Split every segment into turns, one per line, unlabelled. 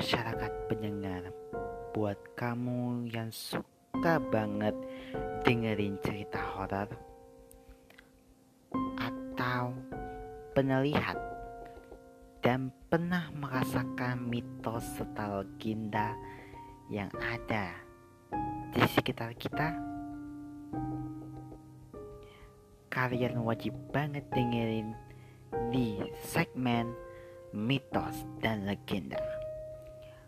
masyarakat pendengar, buat kamu yang suka banget dengerin cerita horor atau penelihat dan pernah merasakan mitos serta legenda yang ada di sekitar kita, kalian wajib banget dengerin di segmen mitos dan legenda.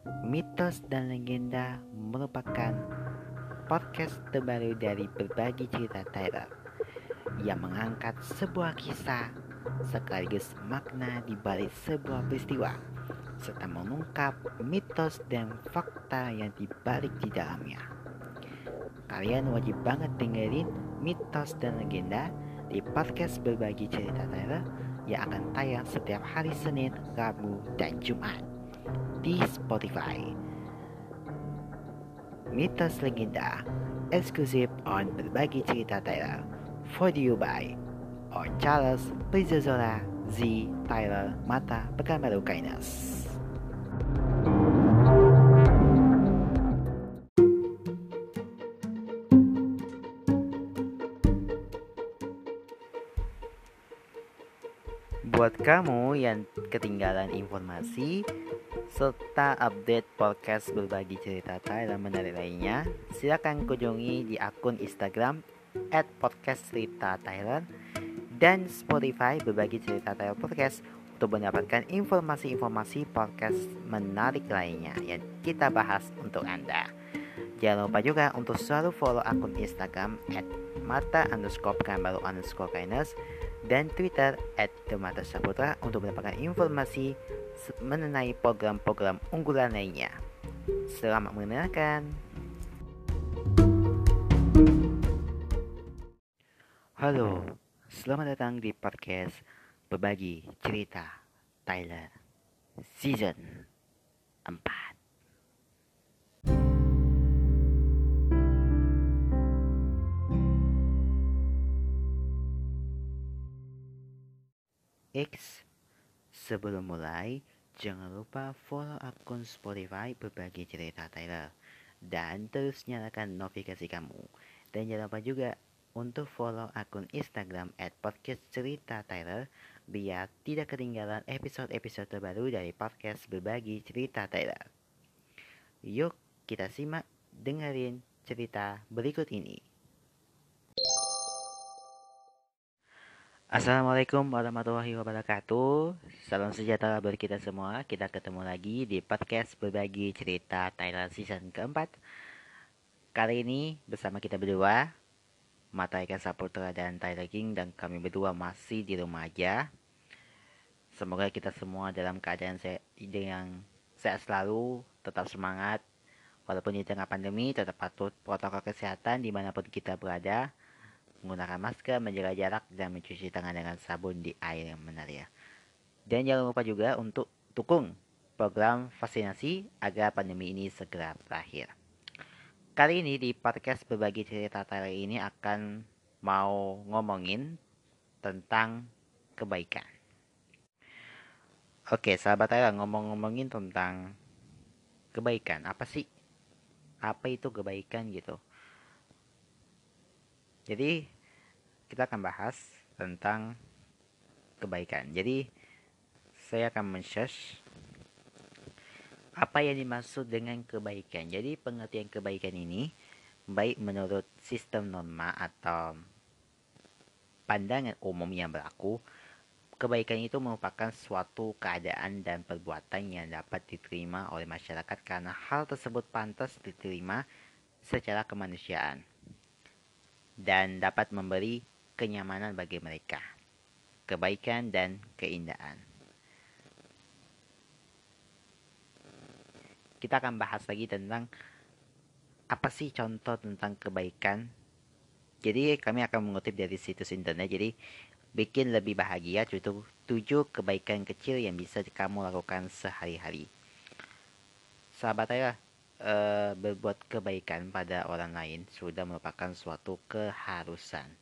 Mitos dan legenda merupakan podcast terbaru dari berbagi cerita Tyler yang mengangkat sebuah kisah sekaligus makna di balik sebuah peristiwa serta mengungkap mitos dan fakta yang dibalik di dalamnya. Kalian wajib banget dengerin mitos dan legenda di podcast berbagi cerita Tyler yang akan tayang setiap hari Senin, Rabu, dan Jumat di Spotify. Mitos Legenda eksklusif on berbagi cerita Tyler for you by on Charles Prizozola Z Tyler Mata Pekanbaru Kainas. Buat kamu yang ketinggalan informasi serta update podcast berbagi cerita Thailand menarik lainnya, silakan kunjungi di akun Instagram at podcast cerita Thailand dan Spotify berbagi cerita Thailand podcast untuk mendapatkan informasi-informasi podcast menarik lainnya yang kita bahas untuk Anda. Jangan lupa juga untuk selalu follow akun Instagram at mata underscore baru underscore kindness dan Twitter at untuk mendapatkan informasi mengenai program-program unggulan lainnya. Selamat mendengarkan. Halo, selamat datang di podcast Berbagi Cerita Tyler Season 4. X Sebelum mulai, jangan lupa follow akun Spotify berbagi cerita Tyler dan terus nyalakan notifikasi kamu. Dan jangan lupa juga untuk follow akun Instagram at podcast cerita Tyler biar tidak ketinggalan episode-episode terbaru dari podcast berbagi cerita Tyler. Yuk kita simak dengerin cerita berikut ini. Assalamualaikum warahmatullahi wabarakatuh. Salam sejahtera buat kita semua. Kita ketemu lagi di podcast berbagi cerita Thailand season keempat. Kali ini bersama kita berdua Mata Eka Saputra dan Tyler King Dan kami berdua masih di rumah aja. Semoga kita semua dalam keadaan sehat, yang sehat selalu Tetap semangat. Walaupun di tengah pandemi tetap patuh protokol kesehatan di mana pun kita berada menggunakan masker, menjaga jarak, dan mencuci tangan dengan sabun di air yang mengalir. Dan jangan lupa juga untuk dukung program vaksinasi agar pandemi ini segera berakhir. Kali ini di podcast berbagi cerita Tyler ini akan mau ngomongin tentang kebaikan. Oke, sahabat Tyler ngomong-ngomongin tentang kebaikan. Apa sih? Apa itu kebaikan gitu? Jadi kita akan bahas tentang kebaikan. Jadi saya akan men-search apa yang dimaksud dengan kebaikan. Jadi pengertian kebaikan ini baik menurut sistem norma atau pandangan umum yang berlaku, kebaikan itu merupakan suatu keadaan dan perbuatan yang dapat diterima oleh masyarakat karena hal tersebut pantas diterima secara kemanusiaan dan dapat memberi kenyamanan bagi mereka, kebaikan dan keindahan. Kita akan bahas lagi tentang apa sih contoh tentang kebaikan. Jadi kami akan mengutip dari situs internet. Jadi bikin lebih bahagia itu tujuh kebaikan kecil yang bisa kamu lakukan sehari-hari. Sahabat saya, uh, berbuat kebaikan pada orang lain sudah merupakan suatu keharusan.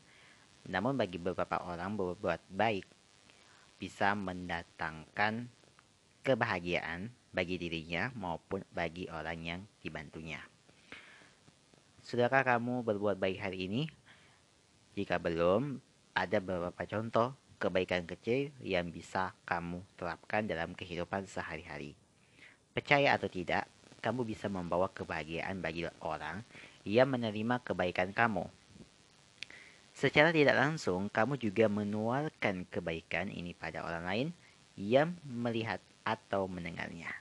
Namun bagi beberapa orang berbuat baik bisa mendatangkan kebahagiaan bagi dirinya maupun bagi orang yang dibantunya. Sudahkah kamu berbuat baik hari ini? Jika belum, ada beberapa contoh kebaikan kecil yang bisa kamu terapkan dalam kehidupan sehari-hari. Percaya atau tidak, kamu bisa membawa kebahagiaan bagi orang yang menerima kebaikan kamu. Secara tidak langsung, kamu juga menularkan kebaikan ini pada orang lain yang melihat atau mendengarnya.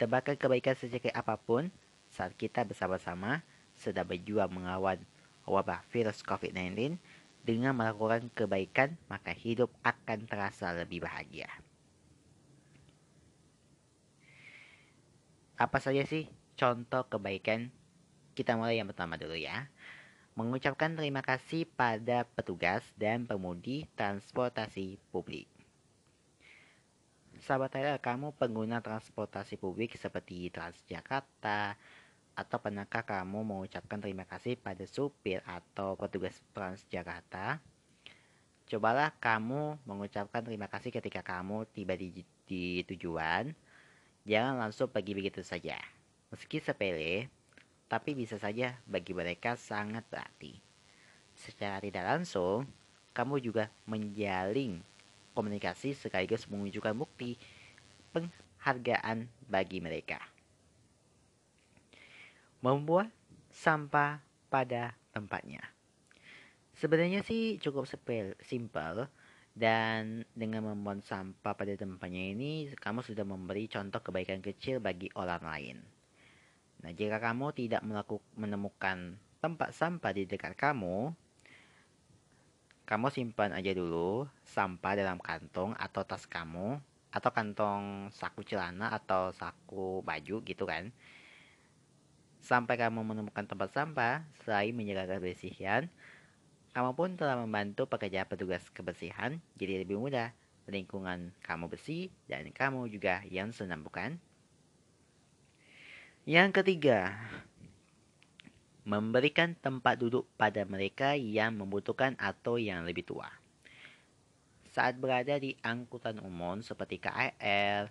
Tebakan kebaikan sejak apa pun saat kita bersama-sama sedang berjuang melawan wabah virus COVID-19 dengan melakukan kebaikan, maka hidup akan terasa lebih bahagia. Apa saja sih contoh kebaikan? Kita mulai yang pertama dulu ya. Mengucapkan terima kasih pada petugas dan pemudi transportasi publik. Sahabat saya, kamu pengguna transportasi publik seperti Transjakarta, atau pernahkah kamu mengucapkan terima kasih pada supir atau petugas Transjakarta? Cobalah kamu mengucapkan terima kasih ketika kamu tiba di, di tujuan. Jangan langsung pergi begitu saja. Meski sepele, tapi bisa saja bagi mereka sangat berarti. Secara tidak langsung, kamu juga menjalin komunikasi sekaligus menunjukkan bukti penghargaan bagi mereka membuat sampah pada tempatnya. Sebenarnya sih cukup sepel, simple dan dengan membuang sampah pada tempatnya ini kamu sudah memberi contoh kebaikan kecil bagi orang lain. Nah, jika kamu tidak menemukan tempat sampah di dekat kamu, kamu simpan aja dulu sampah dalam kantong atau tas kamu atau kantong saku celana atau saku baju gitu kan Sampai kamu menemukan tempat sampah, selain menjaga kebersihan, kamu pun telah membantu pekerja petugas kebersihan jadi lebih mudah. Lingkungan kamu bersih dan kamu juga yang senang bukan? Yang ketiga, memberikan tempat duduk pada mereka yang membutuhkan atau yang lebih tua. Saat berada di angkutan umum seperti KRL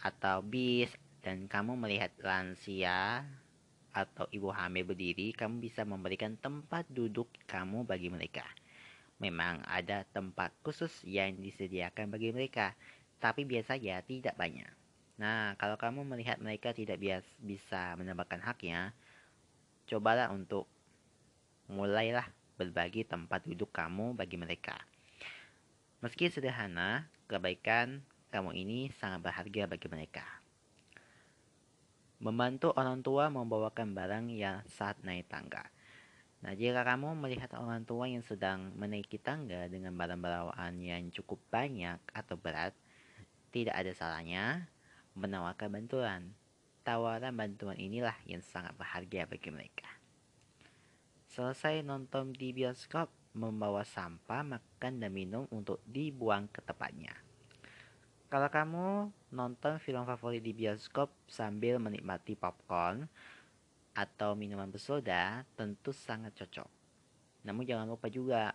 atau bis dan kamu melihat lansia atau ibu hamil berdiri, kamu bisa memberikan tempat duduk kamu bagi mereka. Memang ada tempat khusus yang disediakan bagi mereka, tapi biasanya tidak banyak. Nah, kalau kamu melihat mereka tidak bias, bisa mendapatkan haknya, cobalah untuk mulailah berbagi tempat duduk kamu bagi mereka. Meski sederhana, kebaikan kamu ini sangat berharga bagi mereka. Membantu orang tua membawakan barang yang saat naik tangga. Nah, jika kamu melihat orang tua yang sedang menaiki tangga dengan barang bawaan yang cukup banyak atau berat, tidak ada salahnya menawarkan bantuan. Tawaran bantuan inilah yang sangat berharga bagi mereka. Selesai nonton di bioskop, membawa sampah, makan, dan minum untuk dibuang ke tempatnya. Kalau kamu nonton film favorit di bioskop sambil menikmati popcorn atau minuman bersoda, tentu sangat cocok. Namun jangan lupa juga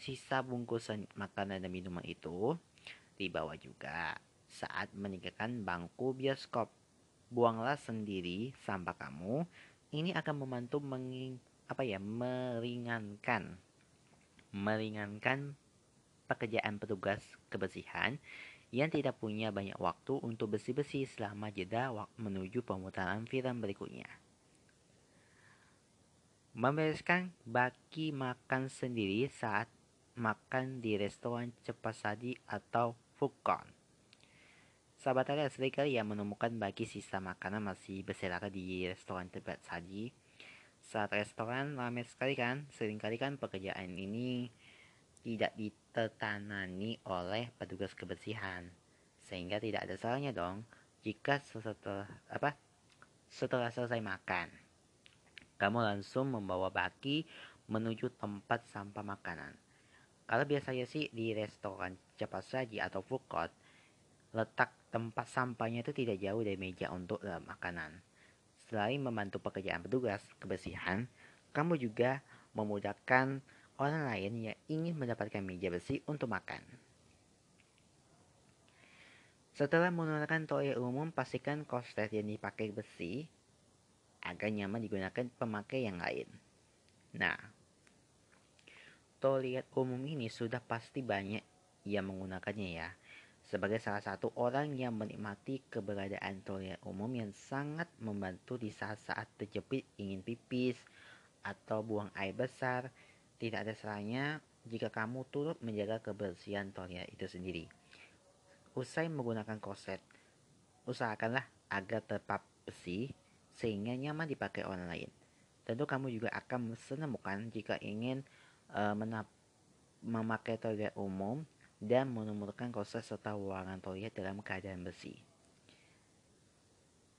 sisa bungkusan makanan dan minuman itu dibawa juga saat meninggalkan bangku bioskop. Buanglah sendiri sampah kamu. Ini akan membantu menging, apa ya, meringankan meringankan pekerjaan petugas kebersihan yang tidak punya banyak waktu untuk bersih-bersih selama jeda menuju pemutaran film berikutnya. Membereskan baki makan sendiri saat makan di restoran cepat saji atau food court. Sahabat ada sering kali yang menemukan bagi sisa makanan masih berserakan di restoran cepat saji. Saat restoran ramai sekali kan, sering kali kan pekerjaan ini tidak ditertanani oleh petugas kebersihan. Sehingga tidak ada salahnya dong jika setelah apa? Setelah selesai makan, kamu langsung membawa baki menuju tempat sampah makanan. Kalau biasanya sih di restoran cepat saji atau food court, letak tempat sampahnya itu tidak jauh dari meja untuk uh, makanan. Selain membantu pekerjaan petugas kebersihan, kamu juga memudahkan orang lain yang ingin mendapatkan meja bersih untuk makan. Setelah menggunakan toilet umum, pastikan konslet yang dipakai besi agar nyaman digunakan pemakai yang lain. Nah, toilet umum ini sudah pasti banyak yang menggunakannya ya. Sebagai salah satu orang yang menikmati keberadaan toilet umum yang sangat membantu di saat-saat terjepit ingin pipis atau buang air besar, tidak ada salahnya jika kamu turut menjaga kebersihan toilet itu sendiri. Usai menggunakan korset, usahakanlah agar tetap besi sehingga nyaman dipakai orang lain. Tentu kamu juga akan menemukan jika ingin uh, memakai toilet umum dan menemukan korset serta ruangan toilet dalam keadaan bersih.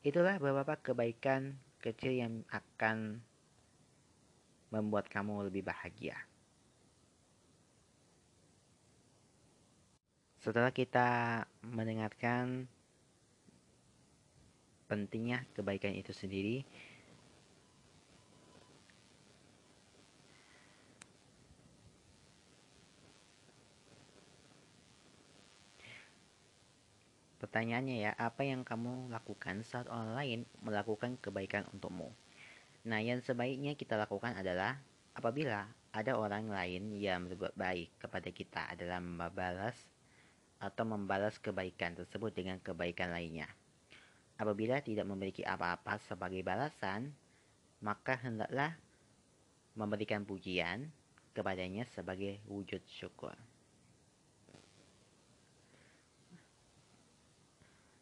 Itulah beberapa kebaikan kecil yang akan membuat kamu lebih bahagia. Setelah kita mendengarkan pentingnya kebaikan itu sendiri, Pertanyaannya ya, apa yang kamu lakukan saat orang lain melakukan kebaikan untukmu? Nah, yang sebaiknya kita lakukan adalah apabila ada orang lain yang berbuat baik kepada kita adalah membalas atau membalas kebaikan tersebut dengan kebaikan lainnya. Apabila tidak memiliki apa-apa sebagai balasan, maka hendaklah memberikan pujian kepadanya sebagai wujud syukur.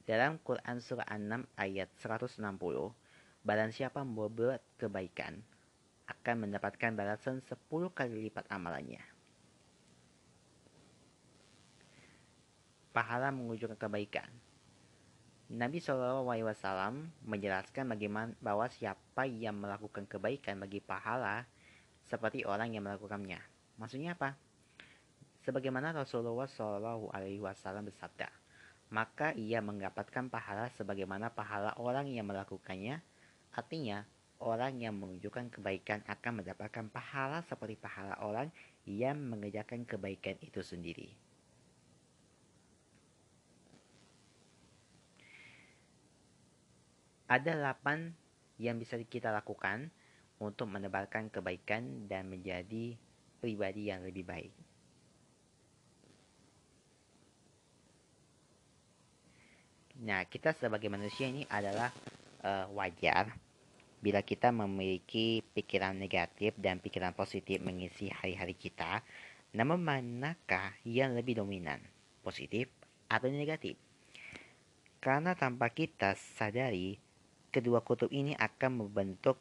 Dalam Quran Surah 6 ayat 160, barang siapa membuat kebaikan akan mendapatkan balasan 10 kali lipat amalannya. pahala mengunjukkan kebaikan. Nabi SAW menjelaskan bagaimana bahwa siapa yang melakukan kebaikan bagi pahala seperti orang yang melakukannya. Maksudnya apa? Sebagaimana Rasulullah SAW bersabda, maka ia mendapatkan pahala sebagaimana pahala orang yang melakukannya. Artinya, orang yang menunjukkan kebaikan akan mendapatkan pahala seperti pahala orang yang mengerjakan kebaikan itu sendiri. Ada delapan yang bisa kita lakukan untuk menebarkan kebaikan dan menjadi pribadi yang lebih baik. Nah, kita sebagai manusia ini adalah uh, wajar bila kita memiliki pikiran negatif dan pikiran positif mengisi hari-hari kita. Namun manakah yang lebih dominan, positif atau negatif? Karena tanpa kita sadari, kedua kutub ini akan membentuk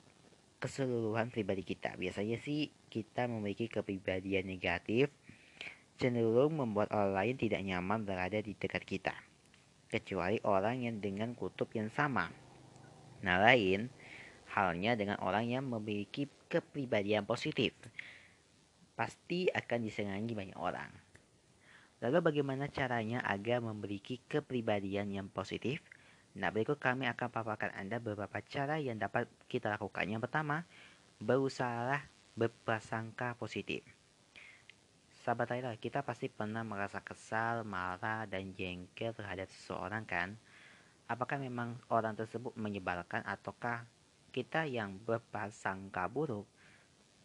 keseluruhan pribadi kita. Biasanya sih kita memiliki kepribadian negatif cenderung membuat orang lain tidak nyaman berada di dekat kita. Kecuali orang yang dengan kutub yang sama. Nah lain halnya dengan orang yang memiliki kepribadian positif. Pasti akan disenangi banyak orang. Lalu bagaimana caranya agar memiliki kepribadian yang positif? Nah, berikut kami akan paparkan Anda beberapa cara yang dapat kita lakukan. Yang pertama, berusahalah berprasangka positif. Sahabat Tyler, kita pasti pernah merasa kesal, marah, dan jengkel terhadap seseorang kan? Apakah memang orang tersebut menyebalkan ataukah kita yang berprasangka buruk?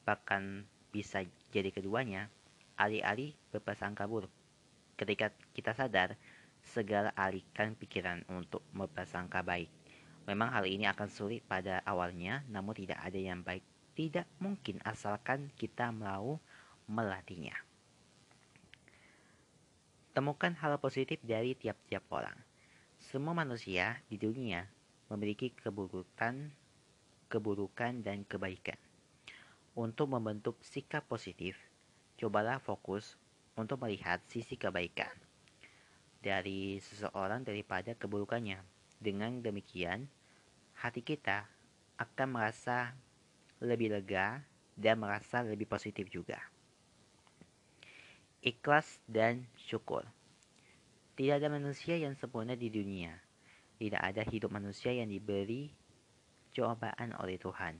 Bahkan bisa jadi keduanya, alih-alih berprasangka buruk. Ketika kita sadar, segala alihkan pikiran untuk berprasangka baik. Memang hal ini akan sulit pada awalnya, namun tidak ada yang baik. Tidak mungkin asalkan kita mau melatihnya. Temukan hal positif dari tiap-tiap orang. Semua manusia di dunia memiliki keburukan, keburukan dan kebaikan. Untuk membentuk sikap positif, cobalah fokus untuk melihat sisi kebaikan dari seseorang daripada keburukannya. Dengan demikian, hati kita akan merasa lebih lega dan merasa lebih positif juga. Ikhlas dan syukur. Tidak ada manusia yang sempurna di dunia. Tidak ada hidup manusia yang diberi cobaan oleh Tuhan.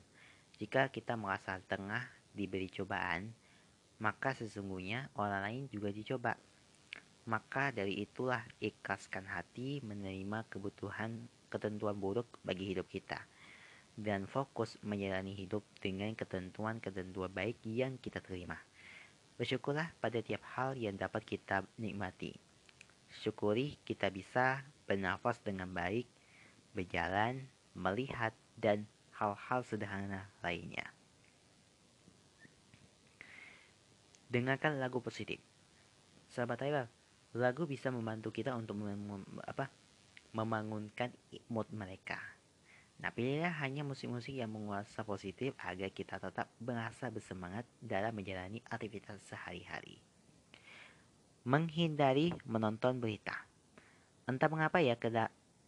Jika kita merasa tengah diberi cobaan, maka sesungguhnya orang lain juga dicoba maka dari itulah ikhlaskan hati menerima kebutuhan ketentuan buruk bagi hidup kita dan fokus menjalani hidup dengan ketentuan-ketentuan baik yang kita terima. Bersyukurlah pada tiap hal yang dapat kita nikmati. Syukuri kita bisa bernafas dengan baik, berjalan, melihat, dan hal-hal sederhana lainnya. Dengarkan lagu positif. Sahabat Tyler, lagu bisa membantu kita untuk mem apa, membangunkan mood mereka. Nah, pilihlah hanya musik-musik yang menguasa positif agar kita tetap merasa bersemangat dalam menjalani aktivitas sehari-hari. Menghindari menonton berita. Entah mengapa ya,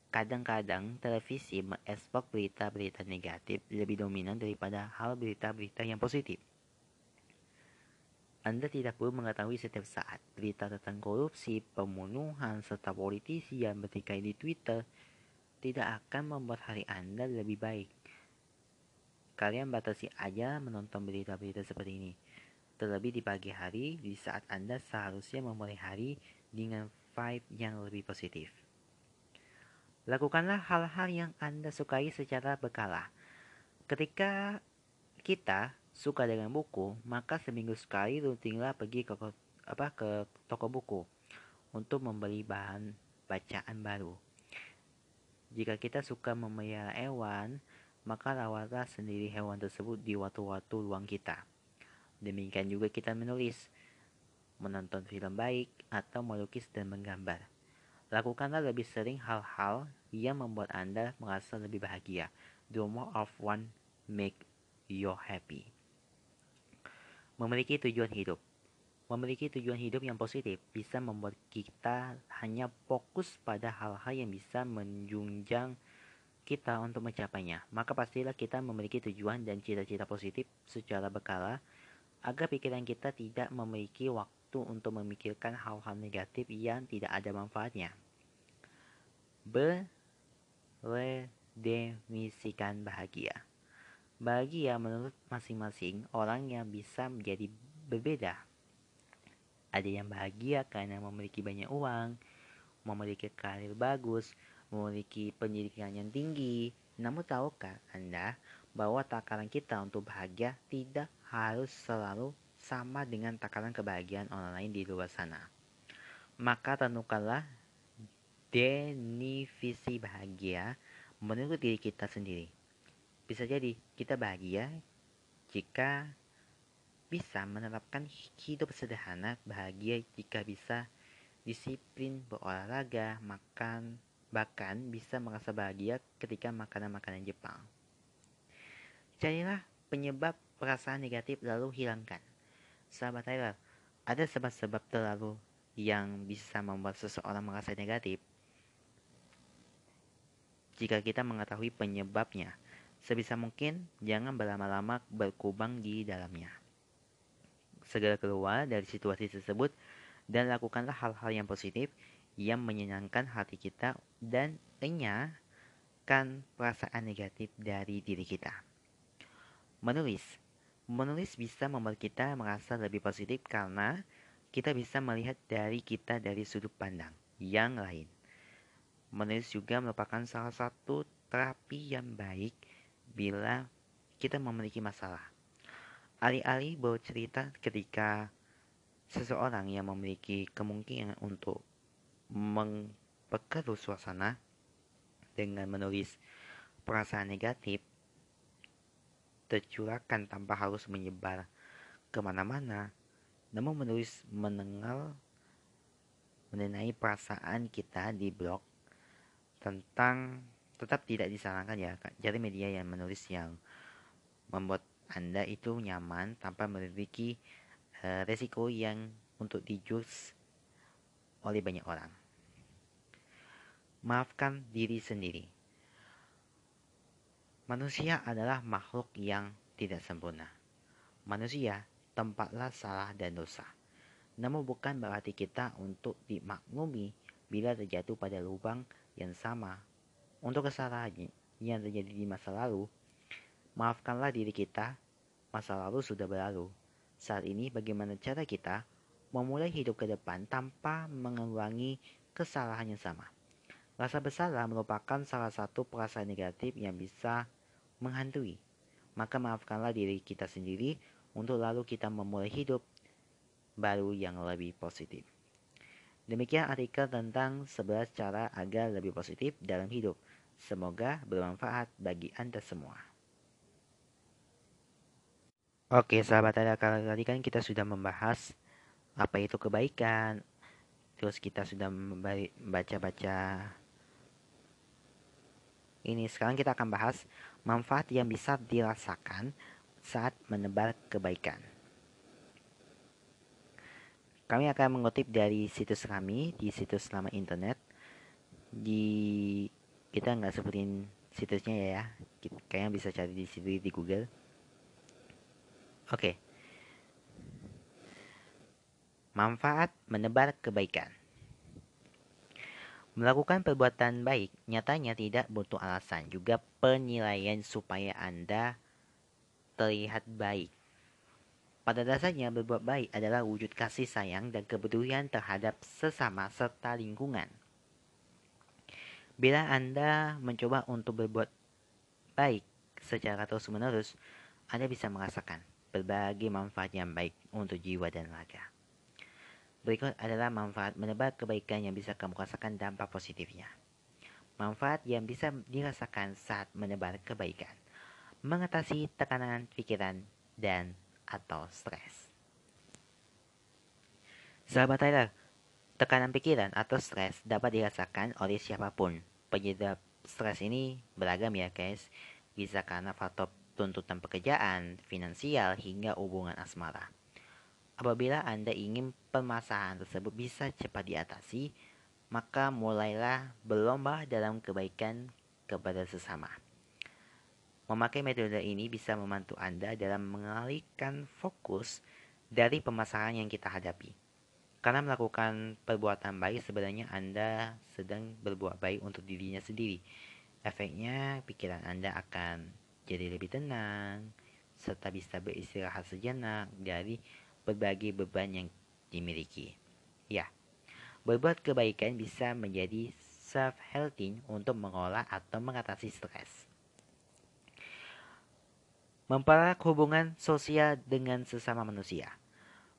kadang-kadang televisi mengekspor berita-berita negatif lebih dominan daripada hal berita-berita yang positif. Anda tidak perlu mengetahui setiap saat berita tentang korupsi, pembunuhan, serta politisi yang bertikai di Twitter tidak akan membuat hari Anda lebih baik. Kalian batasi aja menonton berita-berita seperti ini. Terlebih di pagi hari, di saat Anda seharusnya memulai hari dengan vibe yang lebih positif. Lakukanlah hal-hal yang Anda sukai secara berkala. Ketika kita suka dengan buku, maka seminggu sekali rutinlah pergi ke apa ke toko buku untuk membeli bahan bacaan baru. Jika kita suka memelihara hewan, maka rawatlah sendiri hewan tersebut di waktu-waktu luang kita. Demikian juga kita menulis, menonton film baik, atau melukis dan menggambar. Lakukanlah lebih sering hal-hal yang membuat Anda merasa lebih bahagia. The more of one make you happy. Memiliki tujuan hidup. Memiliki tujuan hidup yang positif bisa membuat kita hanya fokus pada hal-hal yang bisa menjunjang kita untuk mencapainya. Maka pastilah kita memiliki tujuan dan cita-cita positif secara berkala agar pikiran kita tidak memiliki waktu untuk memikirkan hal-hal negatif yang tidak ada manfaatnya. Berredemisikan bahagia. Bahagia menurut masing-masing orang yang bisa menjadi berbeda. Ada yang bahagia karena memiliki banyak uang, memiliki karir bagus, memiliki pendidikan yang tinggi. Namun tahukah Anda bahwa takaran kita untuk bahagia tidak harus selalu sama dengan takaran kebahagiaan orang lain di luar sana. Maka tentukanlah definisi bahagia menurut diri kita sendiri. Bisa jadi kita bahagia jika bisa menerapkan hidup sederhana, bahagia jika bisa disiplin berolahraga, makan, bahkan bisa merasa bahagia ketika makanan-makanan Jepang. Carilah penyebab perasaan negatif lalu hilangkan. Sahabat Tyler, ada sebab-sebab terlalu yang bisa membuat seseorang merasa negatif. Jika kita mengetahui penyebabnya, Sebisa mungkin jangan berlama-lama berkubang di dalamnya. Segera keluar dari situasi tersebut dan lakukanlah hal-hal yang positif yang menyenangkan hati kita dan enyahkan perasaan negatif dari diri kita. Menulis. Menulis bisa membuat kita merasa lebih positif karena kita bisa melihat dari kita dari sudut pandang yang lain. Menulis juga merupakan salah satu terapi yang baik bila kita memiliki masalah. Alih-alih bercerita ketika seseorang yang memiliki kemungkinan untuk memperkeruh suasana dengan menulis perasaan negatif tercurahkan tanpa harus menyebar ke mana-mana, namun menulis menengal mengenai perasaan kita di blog tentang tetap tidak disarankan ya cari media yang menulis yang membuat anda itu nyaman tanpa memiliki uh, resiko yang untuk dijus oleh banyak orang. Maafkan diri sendiri. Manusia adalah makhluk yang tidak sempurna. Manusia tempatlah salah dan dosa. Namun bukan berarti kita untuk dimaklumi bila terjatuh pada lubang yang sama. Untuk kesalahan yang terjadi di masa lalu, maafkanlah diri kita. Masa lalu sudah berlalu. Saat ini bagaimana cara kita memulai hidup ke depan tanpa mengulangi kesalahan yang sama. Rasa bersalah merupakan salah satu perasaan negatif yang bisa menghantui. Maka maafkanlah diri kita sendiri untuk lalu kita memulai hidup baru yang lebih positif. Demikian artikel tentang 11 cara agar lebih positif dalam hidup. Semoga bermanfaat bagi Anda semua. Oke, sahabat ada kalau tadi kan kita sudah membahas apa itu kebaikan. Terus kita sudah membaca-baca ini sekarang kita akan bahas manfaat yang bisa dirasakan saat menebar kebaikan. Kami akan mengutip dari situs kami di situs nama internet. Di kita nggak sebutin situsnya ya, ya. Kayaknya bisa cari di situ di Google. Oke. Manfaat menebar kebaikan. Melakukan perbuatan baik nyatanya tidak butuh alasan, juga penilaian supaya Anda terlihat baik. Pada dasarnya berbuat baik adalah wujud kasih sayang dan kepedulian terhadap sesama serta lingkungan. Bila Anda mencoba untuk berbuat baik secara terus-menerus, Anda bisa merasakan berbagai manfaat yang baik untuk jiwa dan raga. Berikut adalah manfaat menebar kebaikan yang bisa kamu rasakan dampak positifnya. Manfaat yang bisa dirasakan saat menebar kebaikan. Mengatasi tekanan pikiran dan atau stres. Sahabat Tyler, tekanan pikiran atau stres dapat dirasakan oleh siapa pun. Penyebab stres ini beragam ya guys. Bisa karena faktor tuntutan pekerjaan, finansial, hingga hubungan asmara. Apabila Anda ingin permasalahan tersebut bisa cepat diatasi, maka mulailah berlomba dalam kebaikan kepada sesama. Memakai metode ini bisa membantu Anda dalam mengalihkan fokus dari permasalahan yang kita hadapi. Karena melakukan perbuatan baik sebenarnya Anda sedang berbuat baik untuk dirinya sendiri. Efeknya pikiran Anda akan jadi lebih tenang, serta bisa beristirahat sejenak dari berbagai beban yang dimiliki. Ya, berbuat kebaikan bisa menjadi self-healing untuk mengolah atau mengatasi stres. Mempererat hubungan sosial dengan sesama manusia.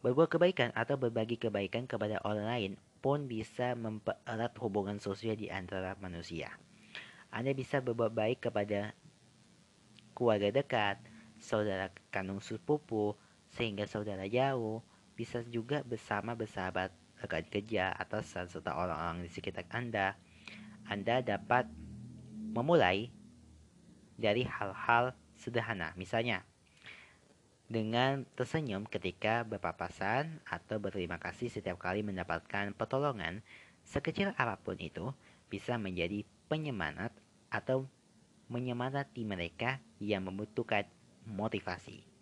Berbuat kebaikan atau berbagi kebaikan kepada orang lain pun bisa mempererat hubungan sosial di antara manusia. Anda bisa berbuat baik kepada keluarga dekat, saudara kandung sepupu, sehingga saudara jauh bisa juga bersama bersahabat rekan kerja atau serta orang-orang di sekitar Anda. Anda dapat memulai dari hal-hal sederhana, misalnya dengan tersenyum ketika berpapasan atau berterima kasih setiap kali mendapatkan pertolongan, sekecil apa pun itu bisa menjadi penyemangat atau menyemangati mereka yang membutuhkan motivasi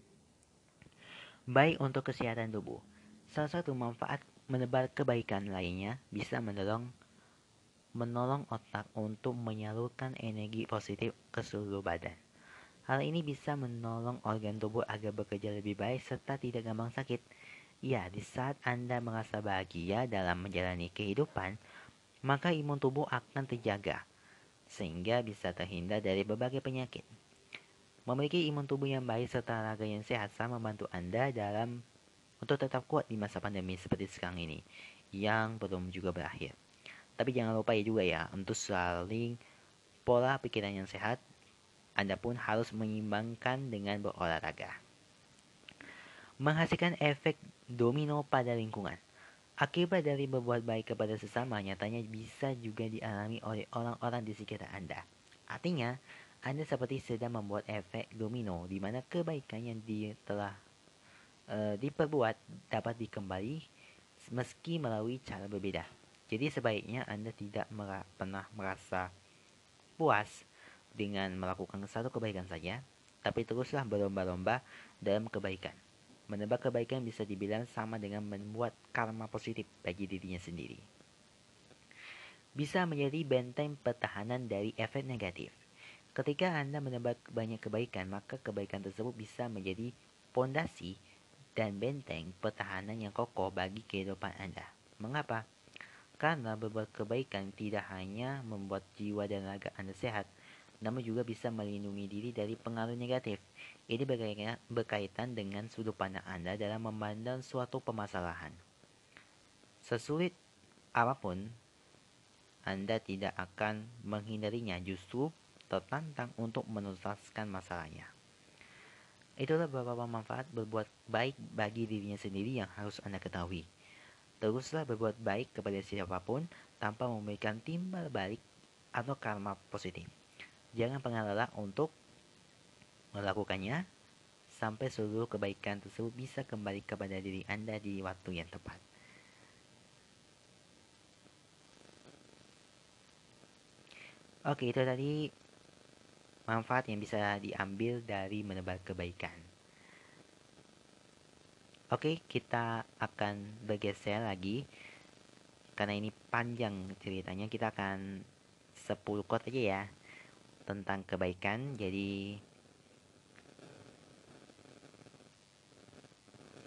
baik untuk kesehatan tubuh. Salah satu manfaat menebar kebaikan lainnya bisa menolong menolong otak untuk menyalurkan energi positif ke seluruh badan. Hal ini bisa menolong organ tubuh agar bekerja lebih baik serta tidak gampang sakit. Ya, di saat Anda merasa bahagia dalam menjalani kehidupan, maka imun tubuh akan terjaga, sehingga bisa terhindar dari berbagai penyakit. Memiliki imun tubuh yang baik serta raga yang sehat sama membantu Anda dalam untuk tetap kuat di masa pandemi seperti sekarang ini yang belum juga berakhir. Tapi jangan lupa ya juga ya untuk saling pola pikiran yang sehat. Anda pun harus menyimbangkan dengan berolahraga. Menghasilkan efek domino pada lingkungan. Akibat dari berbuat baik kepada sesama nyatanya bisa juga dialami oleh orang-orang di sekitar Anda. Artinya, anda seperti sedang membuat efek domino di mana kebaikan yang dia telah uh, diperbuat dapat dikembali meski melalui cara berbeda. Jadi sebaiknya Anda tidak mera pernah merasa puas dengan melakukan satu kebaikan saja, tapi teruslah berlomba-lomba dalam kebaikan. Menebar kebaikan bisa dibilang sama dengan membuat karma positif bagi dirinya sendiri. Bisa menjadi benteng pertahanan dari efek negatif. Ketika Anda menebar banyak kebaikan, maka kebaikan tersebut bisa menjadi pondasi dan benteng pertahanan yang kokoh bagi kehidupan Anda. Mengapa? Karena berbuat kebaikan tidak hanya membuat jiwa dan raga Anda sehat, namun juga bisa melindungi diri dari pengaruh negatif. Ini berkaitan dengan sudut pandang Anda dalam memandang suatu permasalahan. Sesulit apa pun, Anda tidak akan menghindarinya, justru tertantang untuk menuntaskan masalahnya. Itulah beberapa manfaat berbuat baik bagi dirinya sendiri yang harus Anda ketahui. Teruslah berbuat baik kepada siapa pun tanpa memberikan timbal balik atau karma positif. Jangan pernah untuk melakukannya sampai seluruh kebaikan tersebut bisa kembali kepada diri Anda di waktu yang tepat. Oke, itu tadi manfaat yang bisa diambil dari menebar kebaikan. Oke, kita akan bergeser lagi karena ini panjang ceritanya. Kita akan 10 quote aja ya tentang kebaikan. Jadi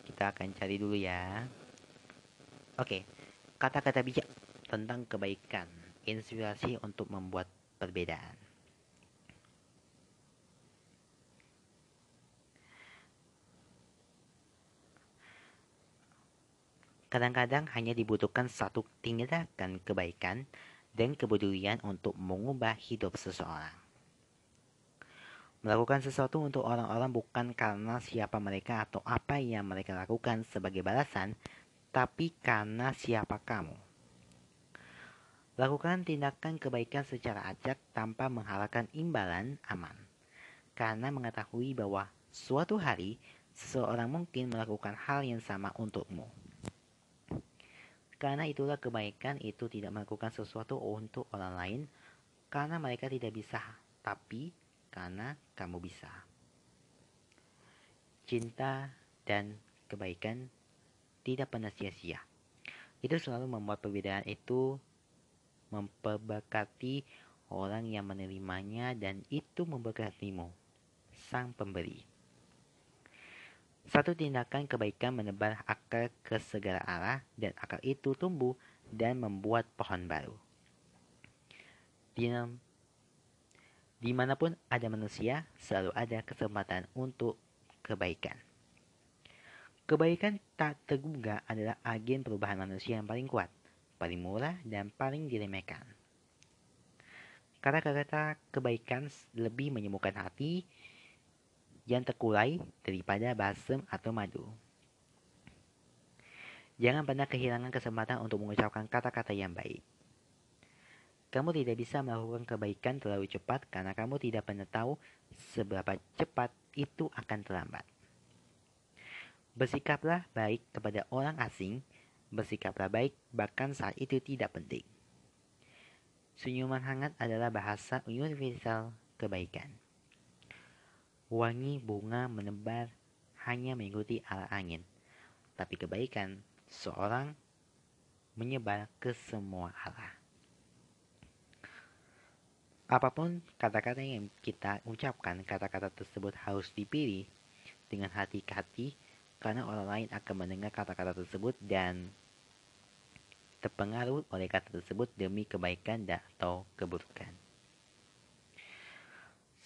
kita akan cari dulu ya. Oke, kata-kata bijak tentang kebaikan, inspirasi untuk membuat perbedaan. Kadang-kadang hanya dibutuhkan satu tindakan kebaikan dan kepedulian untuk mengubah hidup seseorang. Melakukan sesuatu untuk orang-orang bukan karena siapa mereka atau apa yang mereka lakukan sebagai balasan, tapi karena siapa kamu. Lakukan tindakan kebaikan secara acak tanpa mengharapkan imbalan aman. Karena mengetahui bahwa suatu hari seseorang mungkin melakukan hal yang sama untukmu. Karena itulah kebaikan itu tidak melakukan sesuatu untuk orang lain karena mereka tidak bisa, tapi karena kamu bisa. Cinta dan kebaikan tidak pernah sia-sia. Itu selalu membuat perbedaan itu memperberkati orang yang menerimanya dan itu memberkatimu, sang pemberi. Satu tindakan kebaikan menebar akar ke segala arah dan akar itu tumbuh dan membuat pohon baru. Di mana pun ada manusia, selalu ada kesempatan untuk kebaikan. Kebaikan tak tergugah adalah agen perubahan manusia yang paling kuat, paling murah, dan paling diremehkan. Kata-kata kebaikan lebih menyembuhkan hati, yang terkulai daripada basem atau madu. Jangan pernah kehilangan kesempatan untuk mengucapkan kata-kata yang baik. Kamu tidak bisa melakukan kebaikan terlalu cepat karena kamu tidak pernah tahu seberapa cepat itu akan terlambat. Bersikaplah baik kepada orang asing, bersikaplah baik bahkan saat itu tidak penting. Senyuman hangat adalah bahasa universal kebaikan. Wangi bunga menebar hanya mengikuti arah angin, tapi kebaikan seorang menyebar ke semua arah. Apa pun kata-kata yang kita ucapkan, kata-kata tersebut harus dipilih dengan hati ke hati karena orang lain akan mendengar kata-kata tersebut dan terpengaruh oleh kata tersebut demi kebaikan dan atau keburukan.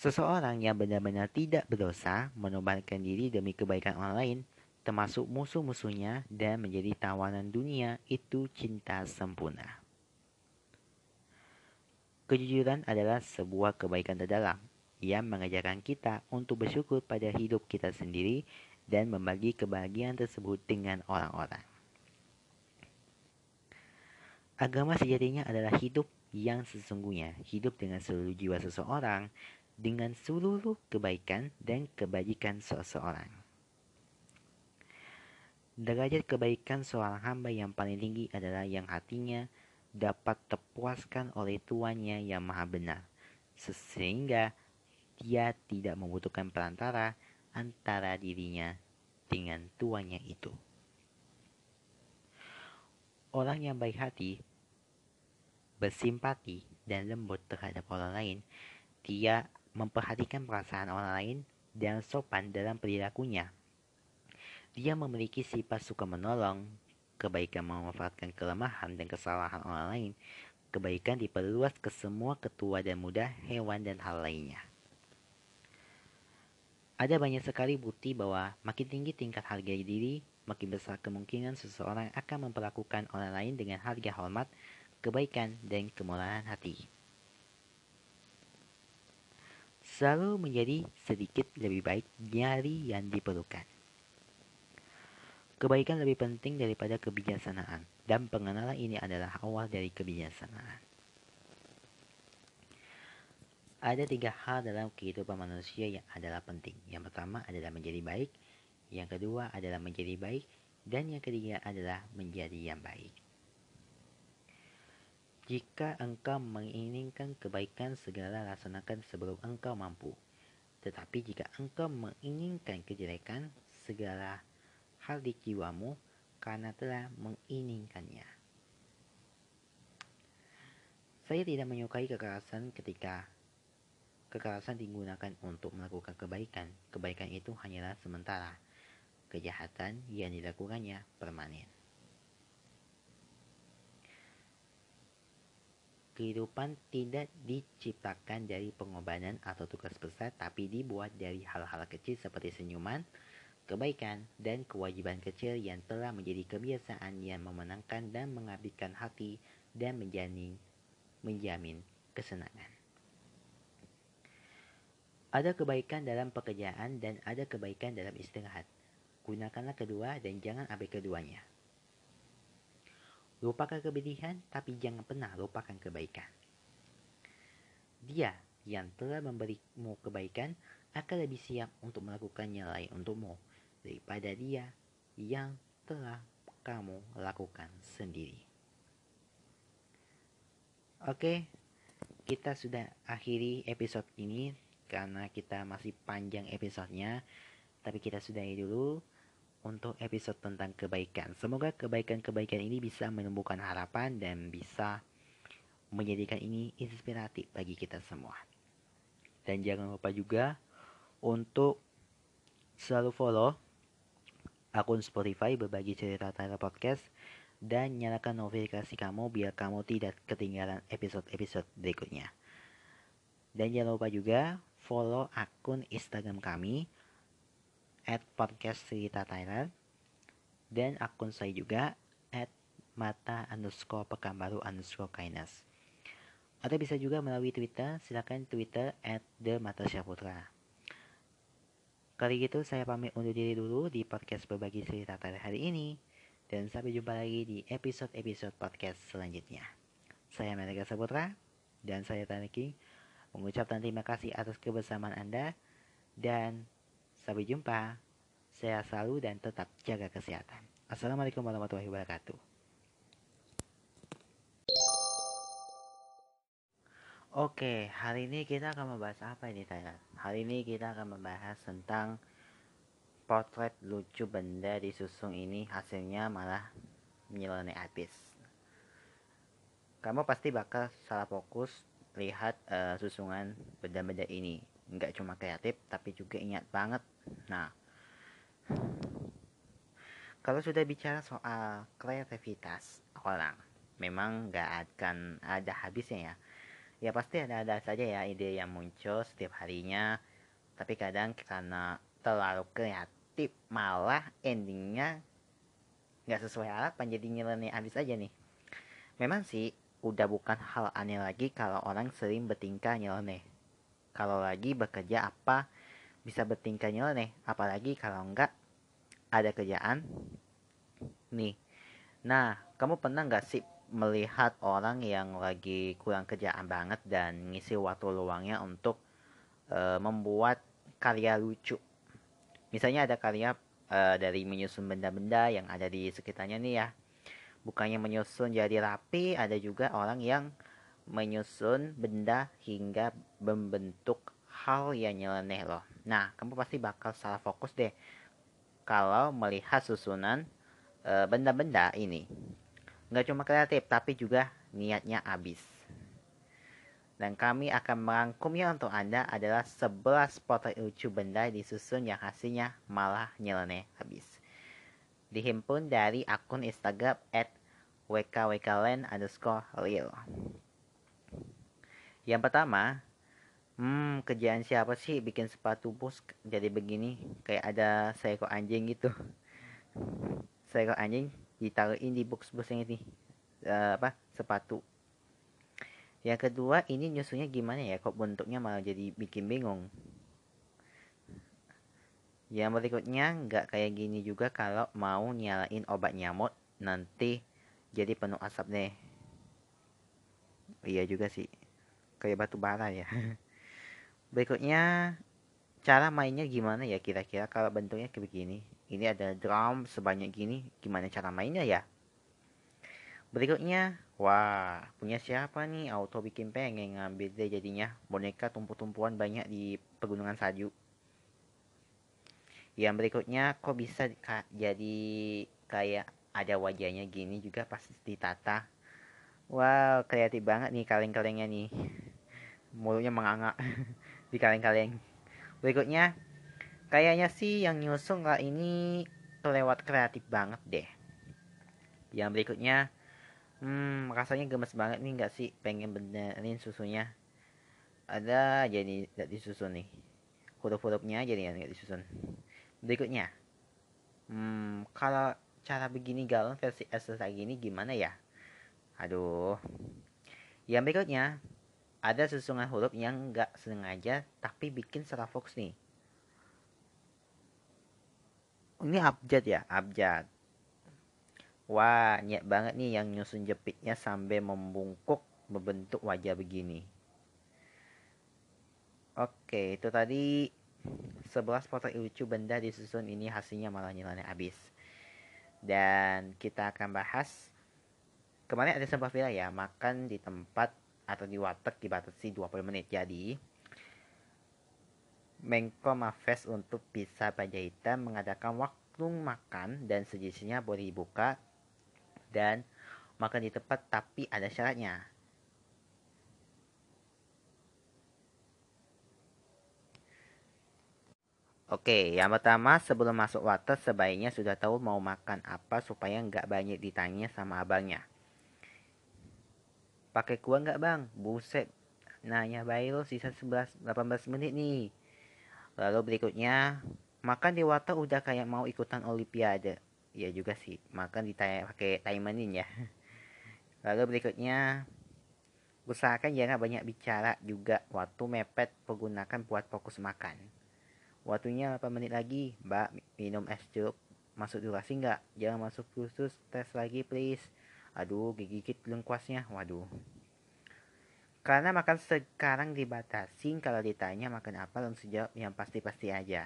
Seseorang yang benar-benar tidak berdosa menobatkan diri demi kebaikan orang lain, termasuk musuh-musuhnya dan menjadi tawanan dunia, itu cinta sempurna. Kejujuran adalah sebuah kebaikan terdalam yang mengajarkan kita untuk bersyukur pada hidup kita sendiri dan membagi kebahagiaan tersebut dengan orang-orang. Agama sejatinya adalah hidup yang sesungguhnya, hidup dengan seluruh jiwa seseorang dengan seluruh kebaikan dan kebajikan seseorang. Derajat kebaikan seorang hamba yang paling tinggi adalah yang hatinya dapat terpuaskan oleh tuannya yang maha benar, sehingga dia tidak membutuhkan perantara antara dirinya dengan tuannya itu. Orang yang baik hati, bersimpati, dan lembut terhadap orang lain, dia memperhatikan perasaan orang lain dan sopan dalam perilakunya. Dia memiliki sifat suka menolong, kebaikan memanfaatkan kelemahan dan kesalahan orang lain, kebaikan diperluas ke semua ketua dan muda, hewan, dan hal lainnya. Ada banyak sekali bukti bahwa makin tinggi tingkat harga diri, makin besar kemungkinan seseorang akan memperlakukan orang lain dengan harga hormat, kebaikan, dan kemurahan hati. Selalu menjadi sedikit lebih baik dari yang diperlukan. Kebaikan lebih penting daripada kebijaksanaan, dan pengenalan ini adalah awal dari kebijaksanaan. Ada tiga hal dalam kehidupan manusia yang adalah penting. Yang pertama adalah menjadi baik, yang kedua adalah menjadi baik, dan yang ketiga adalah menjadi yang baik. Jika engkau menginginkan kebaikan, segera laksanakan sebelum engkau mampu. Tetapi jika engkau menginginkan kejelekan, segera hal di jiwamu karena telah menginginkannya. Saya tidak menyukai kekerasan ketika kekerasan digunakan untuk melakukan kebaikan. Kebaikan itu hanyalah sementara. Kejahatan yang dilakukannya permanen. Kehidupan tidak diciptakan dari pengorbanan atau tugas besar, tapi dibuat dari hal-hal kecil seperti senyuman, kebaikan, dan kewajiban kecil yang telah menjadi kebiasaan yang memenangkan dan mengabdikan hati dan menjamin, menjamin kesenangan. Ada kebaikan dalam pekerjaan dan ada kebaikan dalam istirahat. Gunakanlah kedua dan jangan ambil keduanya. Lupakan kebedihan, tapi jangan pernah lupakan kebaikan. Dia yang telah memberimu kebaikan akan lebih siap untuk melakukannya lain untukmu daripada dia yang telah kamu lakukan sendiri. Oke, kita sudah akhiri episode ini karena kita masih panjang episodenya, tapi kita sudahi dulu untuk episode tentang kebaikan. Semoga kebaikan-kebaikan ini bisa menumbuhkan harapan dan bisa menjadikan ini inspiratif bagi kita semua. Dan jangan lupa juga untuk selalu follow akun Spotify berbagi cerita Tyler Podcast dan nyalakan notifikasi kamu biar kamu tidak ketinggalan episode-episode berikutnya. Dan jangan lupa juga follow akun Instagram kami at podcast cerita Thailand dan akun saya juga at mata underscore pekanbaru underscore kindness. Atau bisa juga melalui Twitter, silakan Twitter at the mata Syaputra. Kali gitu saya pamit undur diri dulu di podcast berbagi cerita pada hari ini. Dan sampai jumpa lagi di episode-episode podcast selanjutnya. Saya Mereka Saputra dan saya Taniki mengucapkan terima kasih atas kebersamaan Anda dan sampai jumpa. Saya selalu dan tetap jaga kesehatan. Assalamualaikum warahmatullahi wabarakatuh. Oke, hari ini kita akan membahas apa ini Thailand? Hari ini kita akan membahas tentang potret lucu benda di susung ini hasilnya malah nyeleneh habis. Kamu pasti bakal salah fokus lihat uh, susungan benda-benda ini. Nggak cuma kreatif, tapi juga ingat banget. Nah, kalau sudah bicara soal kreativitas orang, memang nggak akan ada habisnya ya. Ya pasti ada-ada saja ya ide yang muncul setiap harinya tapi kadang karena terlalu kreatif malah endingnya nggak sesuai harapan jadi nyeleneh habis aja nih. Memang sih udah bukan hal aneh lagi kalau orang sering bertingkah nyeleneh kalau lagi bekerja apa bisa bertingkah nyeleneh apalagi kalau enggak ada kerjaan nih nah kamu pernah nggak sih melihat orang yang lagi kurang kerjaan banget dan ngisi waktu luangnya untuk uh, membuat karya lucu. Misalnya ada karya uh, dari menyusun benda-benda yang ada di sekitarnya nih ya. Bukannya menyusun jadi rapi, ada juga orang yang menyusun benda hingga membentuk hal yang nyeleneh loh. Nah, kamu pasti bakal salah fokus deh kalau melihat susunan eh, benda-benda ini nggak cuma kreatif tapi juga niatnya habis. Dan kami akan merangkumnya untuk Anda adalah 11 potret lucu benda disusun yang hasilnya malah nyeleneh habis. dihimpun dari akun Instagram at wkwkland underscore real. Yang pertama, hmm, kerjaan siapa sih bikin sepatu bos jadi begini? Kayak ada seekor anjing gitu. Seekor anjing ditaruhin di box box ini uh, apa sepatu. Yang kedua, ini nyusunnya gimana ya? Kok bentuknya malah jadi bikin bingung. Yang berikutnya nggak kayak gini juga kalau mau nyalain obat nyamuk nanti jadi penuh asap deh. Iya juga sih. Kayak batu bara ya. Berikutnya cara mainnya gimana ya kira-kira kalau bentuknya kayak begini. Ini ada drum sebanyak gini, gimana cara mainnya ya? Berikutnya, wah, punya siapa nih? Auto bikin pengen ngambil deh jadinya boneka tumpu-tumpuan banyak di pegunungan salju yang berikutnya kok bisa jadi kayak ada wajahnya gini juga pas ditata wow kreatif banget nih kaleng-kalengnya nih mulutnya menganga di kaleng-kaleng berikutnya kayaknya sih yang nyusun lah ini kelewat kreatif banget deh. Yang berikutnya hmm rasanya gemes banget nih nggak sih? Pengen benerin susunya. Ada jadi tidak disusun nih. Huruf-hurufnya jadi nggak disusun. Berikutnya, hmm, kalau cara begini galon versi S kayak gini gimana ya? Aduh. Yang berikutnya, ada susunan huruf yang nggak sengaja tapi bikin salah fokus nih. Ini abjad ya, abjad. Wah, niat banget nih yang nyusun jepitnya sampai membungkuk membentuk wajah begini. Oke, itu tadi 11 foto lucu benda disusun ini hasilnya malah nilainya habis. Dan kita akan bahas kemarin ada sebuah villa ya, makan di tempat atau di warteg dibatasi 20 menit. Jadi Mengko Mafes untuk pizza Panjaitan mengadakan waktu makan dan sejenisnya boleh dibuka dan makan di tempat tapi ada syaratnya Oke, yang pertama sebelum masuk water sebaiknya sudah tahu mau makan apa supaya nggak banyak ditanya sama abangnya. Pakai kuah nggak bang? Buset, nanya bayi lo sisa 11, 18 menit nih. Lalu berikutnya, makan di water udah kayak mau ikutan olimpiade. Ya juga sih, makan di pakai timerin ya. Lalu berikutnya, usahakan jangan banyak bicara juga waktu mepet menggunakan buat fokus makan. Waktunya 8 menit lagi. Mbak, minum es jeruk. Masuk durasi nggak? Jangan masuk khusus. Tes lagi, please. Aduh, gigit lengkuasnya. Waduh. Karena makan sekarang dibatasi, kalau ditanya makan apa langsung jawab yang pasti-pasti aja.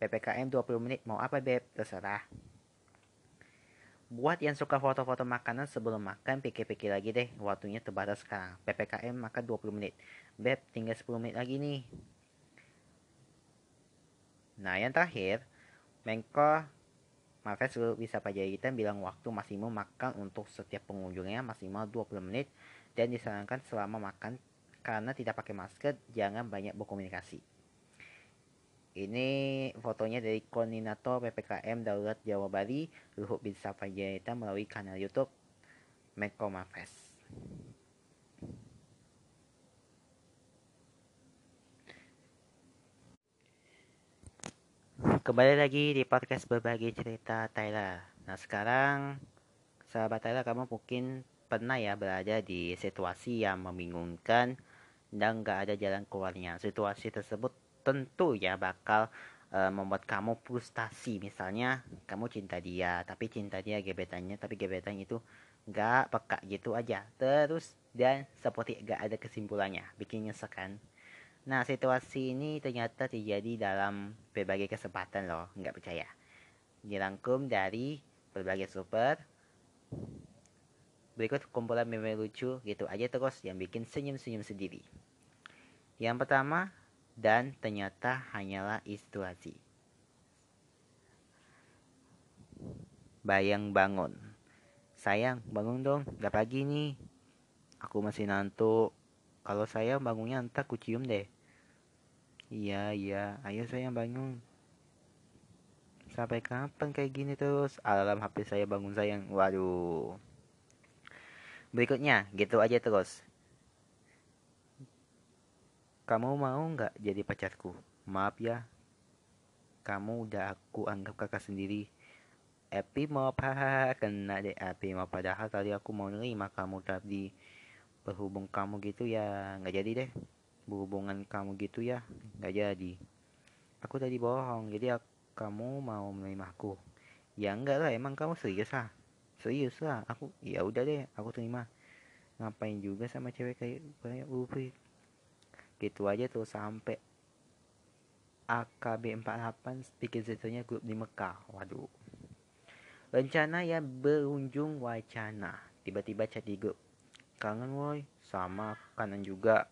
PPKM 20 menit, mau apa beb? Terserah. Buat yang suka foto-foto makanan sebelum makan, pikir-pikir lagi deh. Waktunya terbatas sekarang. PPKM makan 20 menit. Beb, tinggal 10 menit lagi nih. Nah, yang terakhir, Menko Marves bisa Panjaitan bilang waktu maksimum makan untuk setiap pengunjungnya maksimal 20 menit dan disarankan selama makan karena tidak pakai masker jangan banyak berkomunikasi. Ini fotonya dari koordinator PPKM Darurat Jawa Bali, Luhut Bisa Panjaitan melalui kanal YouTube Menko Marves. Kembali lagi di podcast berbagi cerita Tyler. Nah sekarang sahabat Tyler kamu mungkin pernah ya berada di situasi yang membingungkan dan gak ada jalan keluarnya. Situasi tersebut tentu ya bakal uh, membuat kamu frustasi. Misalnya kamu cinta dia, tapi cinta dia gebetannya, tapi gebetannya itu gak peka gitu aja. Terus dan seperti gak ada kesimpulannya, bikin nyesek kan. Nah, situasi ini ternyata terjadi dalam berbagai kesempatan loh, nggak percaya. Dirangkum dari berbagai super. Berikut kumpulan meme lucu gitu aja terus yang bikin senyum-senyum sendiri. Yang pertama, dan ternyata hanyalah situasi. Bayang bangun. Sayang, bangun dong, udah pagi nih. Aku masih nantuk. Kalau saya bangunnya entah kucium deh. Iya, iya. Ayo sayang bangun. Sampai kapan kayak gini terus? Alarm HP saya bangun sayang. Waduh. Berikutnya, gitu aja terus. Kamu mau nggak jadi pacarku? Maaf ya, kamu udah aku anggap kakak sendiri. Epi mau apa? Kena deh Epi mau padahal tadi aku mau nerima kamu tapi berhubung kamu gitu ya nggak jadi deh. Berhubungan kamu gitu ya nggak jadi. Aku tadi bohong jadi aku, kamu mau menerima aku. Ya enggak lah emang kamu serius lah. Serius lah aku ya udah deh aku terima. Ngapain juga sama cewek kayak kayak Upi gitu aja tuh sampai AKB 48 bikin ceritanya grup di Mekah waduh rencana ya berunjung wacana tiba-tiba chat di grup kangen woi sama kanan juga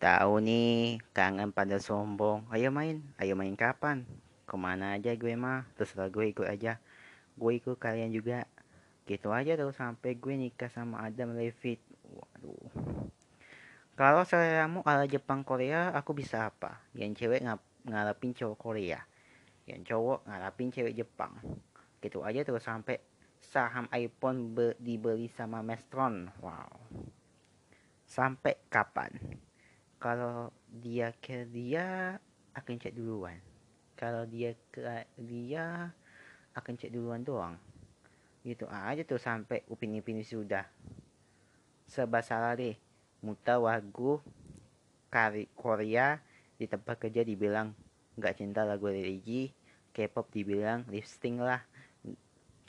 tahu nih kangen pada sombong ayo main ayo main kapan ke mana aja gue mah terserah gue ikut aja gue ikut kalian juga gitu aja tuh sampai gue nikah sama Adam Levit waduh kalau seleramu ala Jepang Korea, aku bisa apa? Yang cewek ng ngarapin cowok Korea. Yang cowok ngarapin cewek Jepang. Gitu aja terus sampai saham iPhone dibeli sama Mestron. Wow. Sampai kapan? Kalau dia ke dia akan cek duluan. Kalau dia ke dia akan cek duluan doang. Gitu aja tuh sampai upin-ipin sudah. Serba salah deh Muta Wagu Kari Korea di tempat kerja dibilang nggak cinta lagu religi K-pop dibilang lifting lah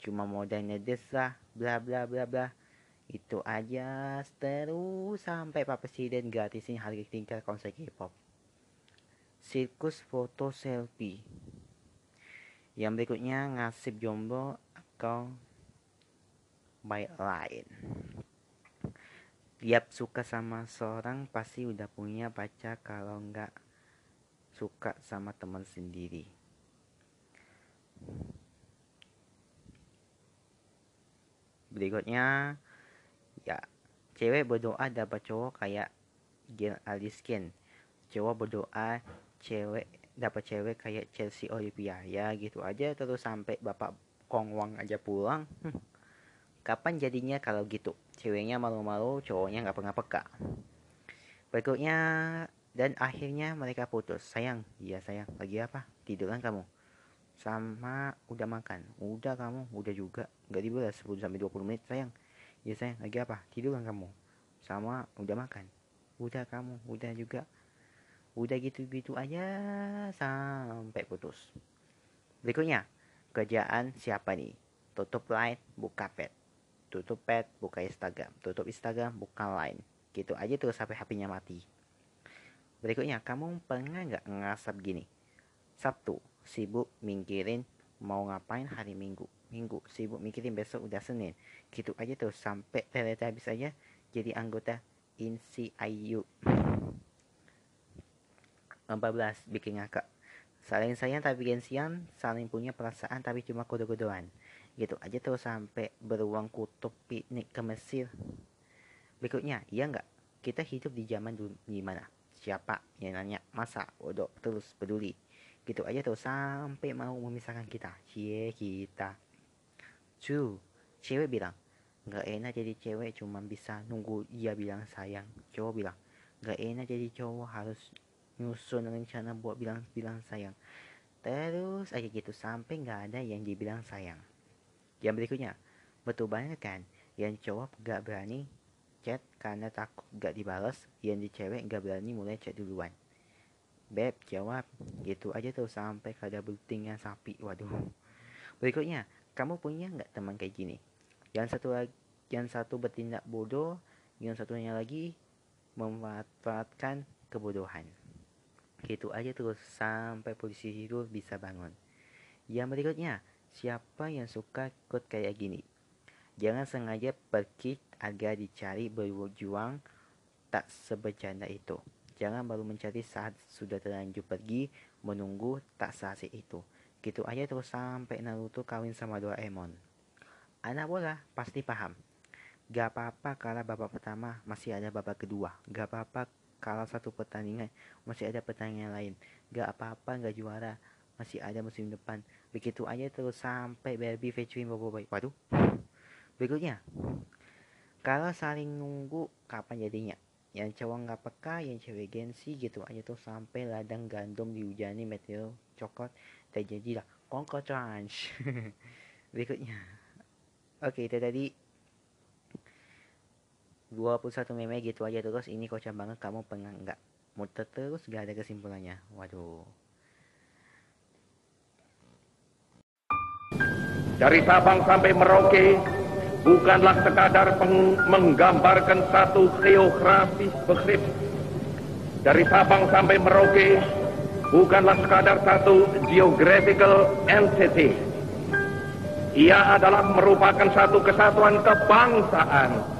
cuma modern ngedes lah bla bla bla bla itu aja terus sampai Pak Presiden gratisin harga tingkat konser K-pop. Sirkus foto selfie. Yang berikutnya ngasih jomblo atau by line. Tiap suka sama seorang pasti udah punya pacar kalau nggak suka sama teman sendiri. Berikutnya ya cewek berdoa dapat cowok kayak Gil Aliskin cowok berdoa cewek dapat cewek kayak Chelsea Olivia ya gitu aja terus sampai bapak Kongwang aja pulang hm. Kapan jadinya kalau gitu? Ceweknya malu-malu, cowoknya nggak pernah peka. Berikutnya dan akhirnya mereka putus. Sayang, iya sayang. Lagi apa? Tiduran kamu. Sama udah makan. Udah kamu, udah juga. Gak dibalas 10 sampai 20 menit sayang. Iya sayang, lagi apa? Tiduran kamu. Sama udah makan. Udah kamu, udah juga. Udah gitu-gitu aja sampai putus. Berikutnya, kerjaan siapa nih? Tutup line, buka pet tutup pet buka Instagram tutup Instagram buka line gitu aja terus sampai HP-nya mati berikutnya kamu pernah nggak ngasap gini Sabtu sibuk mikirin mau ngapain hari Minggu Minggu sibuk mikirin besok udah Senin. Gitu aja terus sampai ternyata habis aja jadi anggota Insi Ayu 14 bikin ngakak. Saling sayang tapi gengsian saling punya perasaan tapi cuma kode-kodean gitu aja tuh sampai beruang kutub piknik ke Mesir. Berikutnya iya nggak? Kita hidup di zaman dulu gimana siapa yang nanya? Masa bodoh terus peduli? Gitu aja tuh sampai mau memisahkan kita. Cie kita cu cewek bilang nggak enak jadi cewek cuma bisa nunggu dia bilang sayang cowok bilang nggak enak jadi cowok harus nyusun rencana buat bilang bilang sayang terus aja gitu sampai nggak ada yang dibilang sayang yang berikutnya, betul banget kan? Yang cowok gak berani chat karena takut gak dibalas, yang di cewek gak berani mulai chat duluan. Beb jawab, gitu aja tuh sampai kada yang sapi. Waduh. Berikutnya, kamu punya nggak teman kayak gini? Yang satu lagi, yang satu bertindak bodoh, yang satunya lagi memanfaatkan kebodohan. Gitu aja terus sampai polisi itu bisa bangun. Yang berikutnya, Siapa yang suka ikut kayak gini? Jangan sengaja pergi agar dicari berjuang tak sebercanda itu. Jangan baru mencari saat sudah terlanjur pergi menunggu tak seasik itu. Gitu aja terus sampai Naruto kawin sama Doraemon. Anak bola pasti paham. Gak apa-apa kalau babak pertama masih ada babak kedua. Gak apa-apa kalau satu pertandingan masih ada pertandingan lain. Gak apa-apa gak juara masih ada musim depan begitu aja terus sampai Barbie featuring Bobo Boy waduh berikutnya kalau saling nunggu kapan jadinya yang cowok nggak peka yang cewek gengsi gitu aja tuh sampai ladang gandum dihujani meteor coklat terjadilah kongko trans berikutnya. Oke itu tadi. 21 meme gitu aja terus. Ini kocak banget. Kamu pengen nggak muter terus? Gak ada kesimpulannya. Waduh.
Dari Sabang sampai Merauke bukanlah sekadar menggambarkan satu geografis begrip dari Sabang sampai Merauke bukanlah sekadar satu geographical entity. Ia adalah merupakan satu kesatuan kebangsaan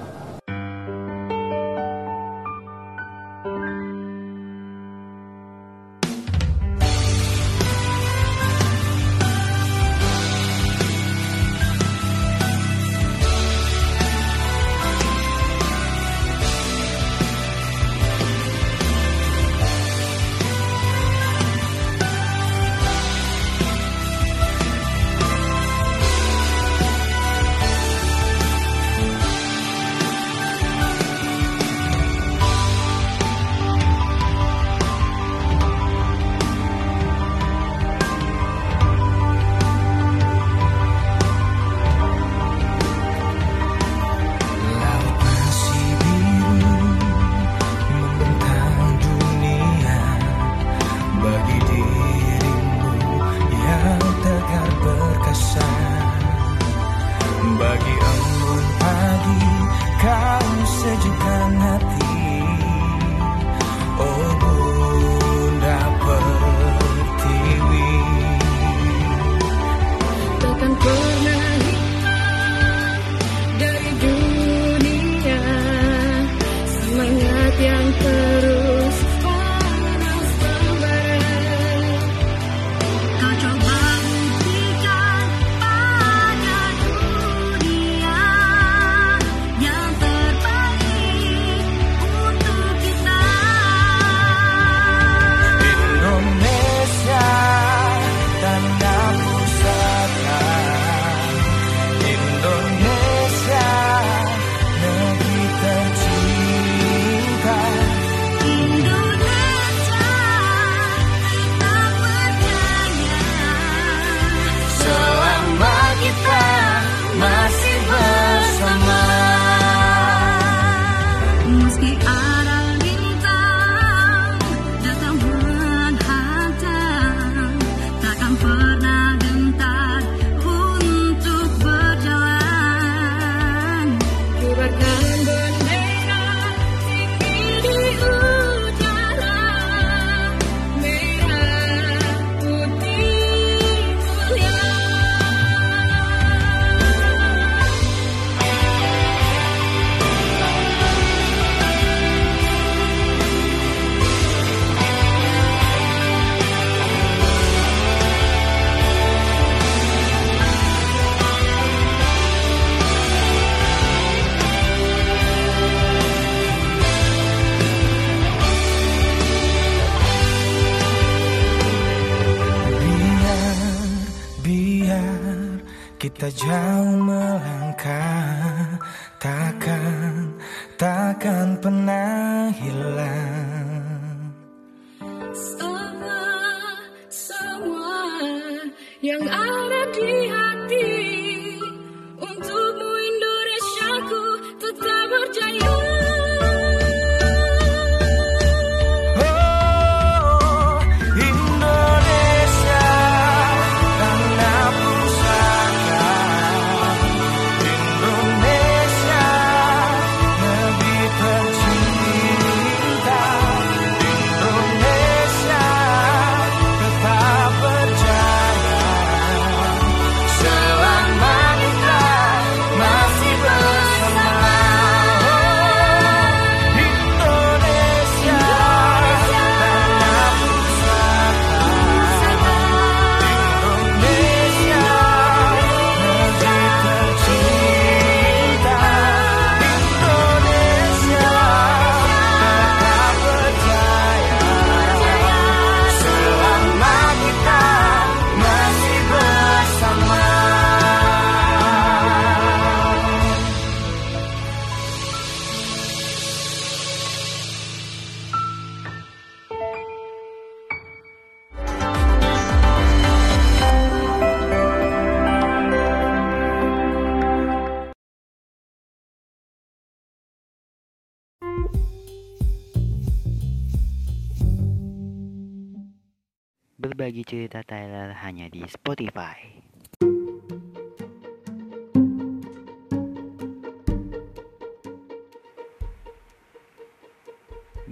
Berbagi cerita Tyler hanya di Spotify.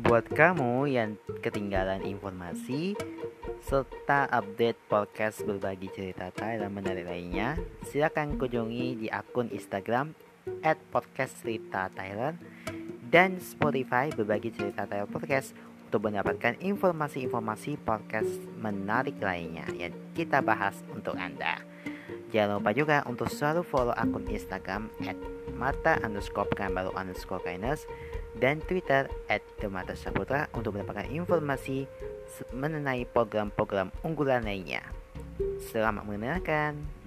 Buat kamu yang ketinggalan informasi serta update podcast berbagi cerita Thailand menarik lainnya, silakan kunjungi di akun Instagram @podcastcerita_thailand dan Spotify berbagi cerita Thailand podcast untuk mendapatkan informasi-informasi podcast menarik lainnya yang kita bahas untuk Anda. Jangan lupa juga untuk selalu follow akun Instagram mata underscore baru underscore kindness dan Twitter at Demata Saputra untuk mendapatkan informasi mengenai program-program unggulan lainnya. Selamat mendengarkan.